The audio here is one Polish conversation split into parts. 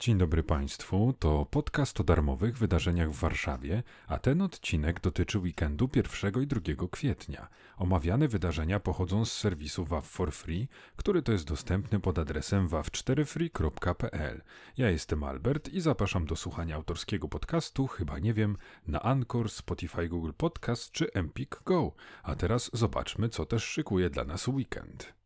Dzień dobry Państwu, to podcast o darmowych wydarzeniach w Warszawie, a ten odcinek dotyczy weekendu 1 i 2 kwietnia. Omawiane wydarzenia pochodzą z serwisu WAV for Free, który to jest dostępny pod adresem wav4free.pl. Ja jestem Albert i zapraszam do słuchania autorskiego podcastu, chyba nie wiem, na Anchor, Spotify, Google Podcast czy Empik Go. A teraz zobaczmy, co też szykuje dla nas weekend.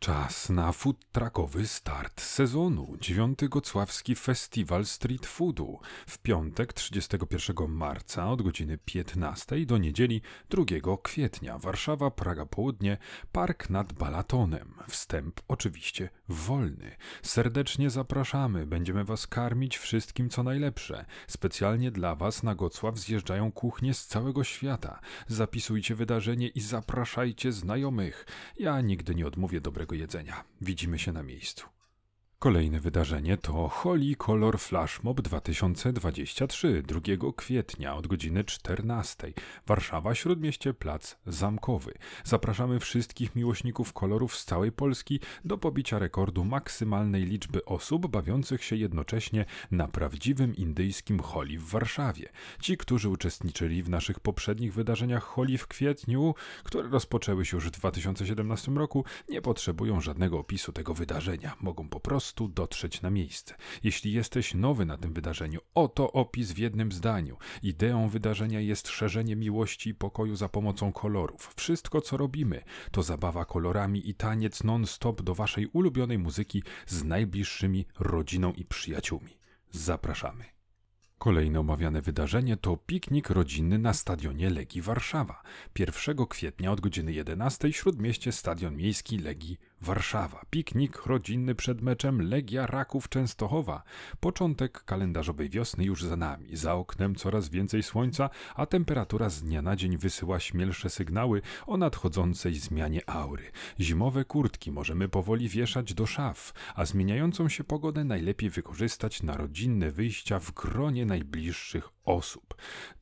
Czas na food truckowy start sezonu. Dziewiąty Gocławski Festiwal Street Foodu. W piątek 31 marca od godziny 15 do niedzieli 2 kwietnia. Warszawa, Praga Południe, Park nad Balatonem. Wstęp oczywiście wolny. Serdecznie zapraszamy. Będziemy Was karmić wszystkim co najlepsze. Specjalnie dla Was na Gocław zjeżdżają kuchnie z całego świata. Zapisujcie wydarzenie i zapraszajcie znajomych. Ja nigdy nie odmówię dobrego jedzenia. Widzimy się na miejscu. Kolejne wydarzenie to Holy Color Flash Mob 2023 2 kwietnia od godziny 14. Warszawa, Śródmieście, Plac Zamkowy. Zapraszamy wszystkich miłośników kolorów z całej Polski do pobicia rekordu maksymalnej liczby osób bawiących się jednocześnie na prawdziwym indyjskim Holi w Warszawie. Ci, którzy uczestniczyli w naszych poprzednich wydarzeniach Holi w kwietniu, które rozpoczęły się już w 2017 roku, nie potrzebują żadnego opisu tego wydarzenia. Mogą po prostu prostu dotrzeć na miejsce. Jeśli jesteś nowy na tym wydarzeniu, oto opis w jednym zdaniu. Ideą wydarzenia jest szerzenie miłości i pokoju za pomocą kolorów. Wszystko, co robimy, to zabawa kolorami i taniec non-stop do waszej ulubionej muzyki z najbliższymi rodziną i przyjaciółmi. Zapraszamy. Kolejne omawiane wydarzenie to piknik rodzinny na stadionie Legii Warszawa. 1 kwietnia od godziny 11 śródmieście Stadion Miejski Legii Warszawa. Piknik rodzinny przed meczem Legia Raków Częstochowa. Początek kalendarzowej wiosny już za nami. Za oknem coraz więcej słońca, a temperatura z dnia na dzień wysyła śmielsze sygnały o nadchodzącej zmianie aury. Zimowe kurtki możemy powoli wieszać do szaf, a zmieniającą się pogodę najlepiej wykorzystać na rodzinne wyjścia w gronie najbliższych osób.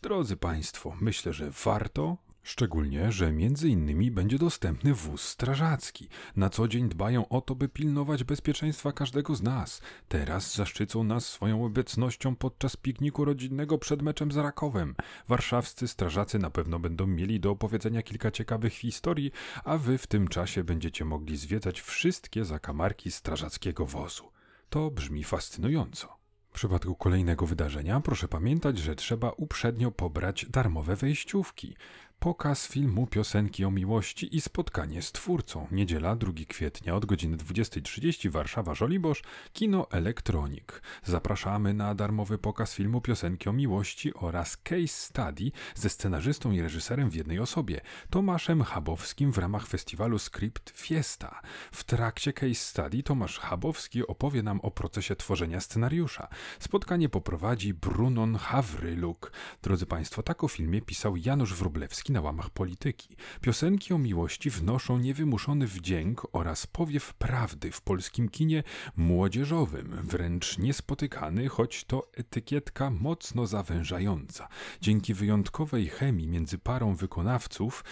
Drodzy Państwo, myślę, że warto, Szczególnie, że między innymi będzie dostępny wóz strażacki. Na co dzień dbają o to, by pilnować bezpieczeństwa każdego z nas. Teraz zaszczycą nas swoją obecnością podczas pikniku rodzinnego przed meczem z Rakowem. Warszawscy strażacy na pewno będą mieli do opowiedzenia kilka ciekawych historii, a wy w tym czasie będziecie mogli zwiedzać wszystkie zakamarki strażackiego wozu. To brzmi fascynująco. W przypadku kolejnego wydarzenia proszę pamiętać, że trzeba uprzednio pobrać darmowe wejściówki. Pokaz filmu Piosenki o miłości i spotkanie z twórcą. Niedziela 2 kwietnia od godziny 20.30 Warszawa Żoliborz, Kino Elektronik. Zapraszamy na darmowy pokaz filmu Piosenki o miłości oraz case study ze scenarzystą i reżyserem w jednej osobie, Tomaszem Chabowskim w ramach festiwalu Script Fiesta. W trakcie case study Tomasz Chabowski opowie nam o procesie tworzenia scenariusza. Spotkanie poprowadzi Brunon Hawryluk. Drodzy Państwo, tak o filmie pisał Janusz Wróblewski na łamach polityki. Piosenki o miłości wnoszą niewymuszony wdzięk oraz powiew prawdy w polskim kinie młodzieżowym, wręcz niespotykany, choć to etykietka mocno zawężająca. Dzięki wyjątkowej chemii między parą wykonawców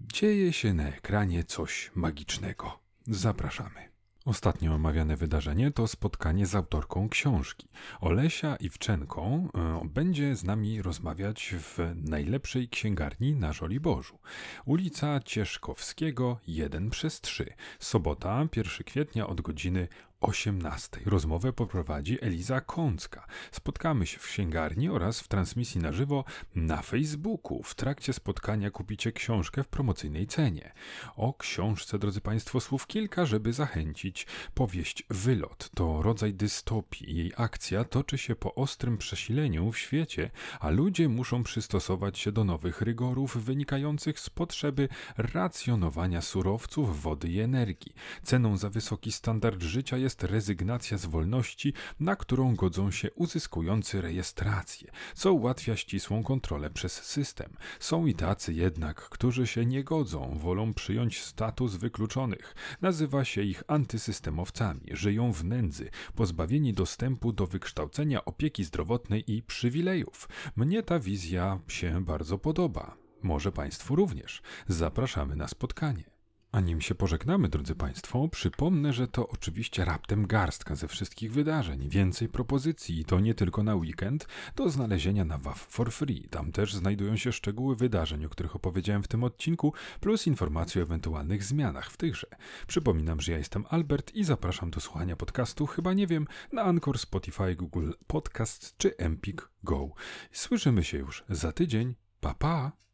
dzieje się na ekranie coś magicznego. Zapraszamy. Ostatnio omawiane wydarzenie to spotkanie z autorką książki. Olesia Iwczenką e, będzie z nami rozmawiać w najlepszej księgarni na Żoliborzu. Ulica Cieszkowskiego 1 przez 3. Sobota 1 kwietnia od godziny 18. Rozmowę poprowadzi Eliza Kącka. Spotkamy się w księgarni oraz w transmisji na żywo na Facebooku. W trakcie spotkania kupicie książkę w promocyjnej cenie. O książce, drodzy Państwo, słów kilka, żeby zachęcić. Powieść Wylot to rodzaj dystopii. Jej akcja toczy się po ostrym przesileniu w świecie, a ludzie muszą przystosować się do nowych rygorów wynikających z potrzeby racjonowania surowców, wody i energii. Ceną za wysoki standard życia jest jest rezygnacja z wolności, na którą godzą się uzyskujący rejestrację, co ułatwia ścisłą kontrolę przez system. Są i tacy jednak, którzy się nie godzą, wolą przyjąć status wykluczonych. Nazywa się ich antysystemowcami, żyją w nędzy, pozbawieni dostępu do wykształcenia, opieki zdrowotnej i przywilejów. Mnie ta wizja się bardzo podoba. Może Państwu również. Zapraszamy na spotkanie. A nim się pożegnamy, drodzy Państwo, przypomnę, że to oczywiście raptem garstka ze wszystkich wydarzeń, więcej propozycji i to nie tylko na weekend, do znalezienia na WAF for free. Tam też znajdują się szczegóły wydarzeń, o których opowiedziałem w tym odcinku, plus informacje o ewentualnych zmianach w tychże. Przypominam, że ja jestem Albert i zapraszam do słuchania podcastu, chyba nie wiem, na Anchor, Spotify, Google Podcast czy Empik Go. Słyszymy się już za tydzień. Pa pa!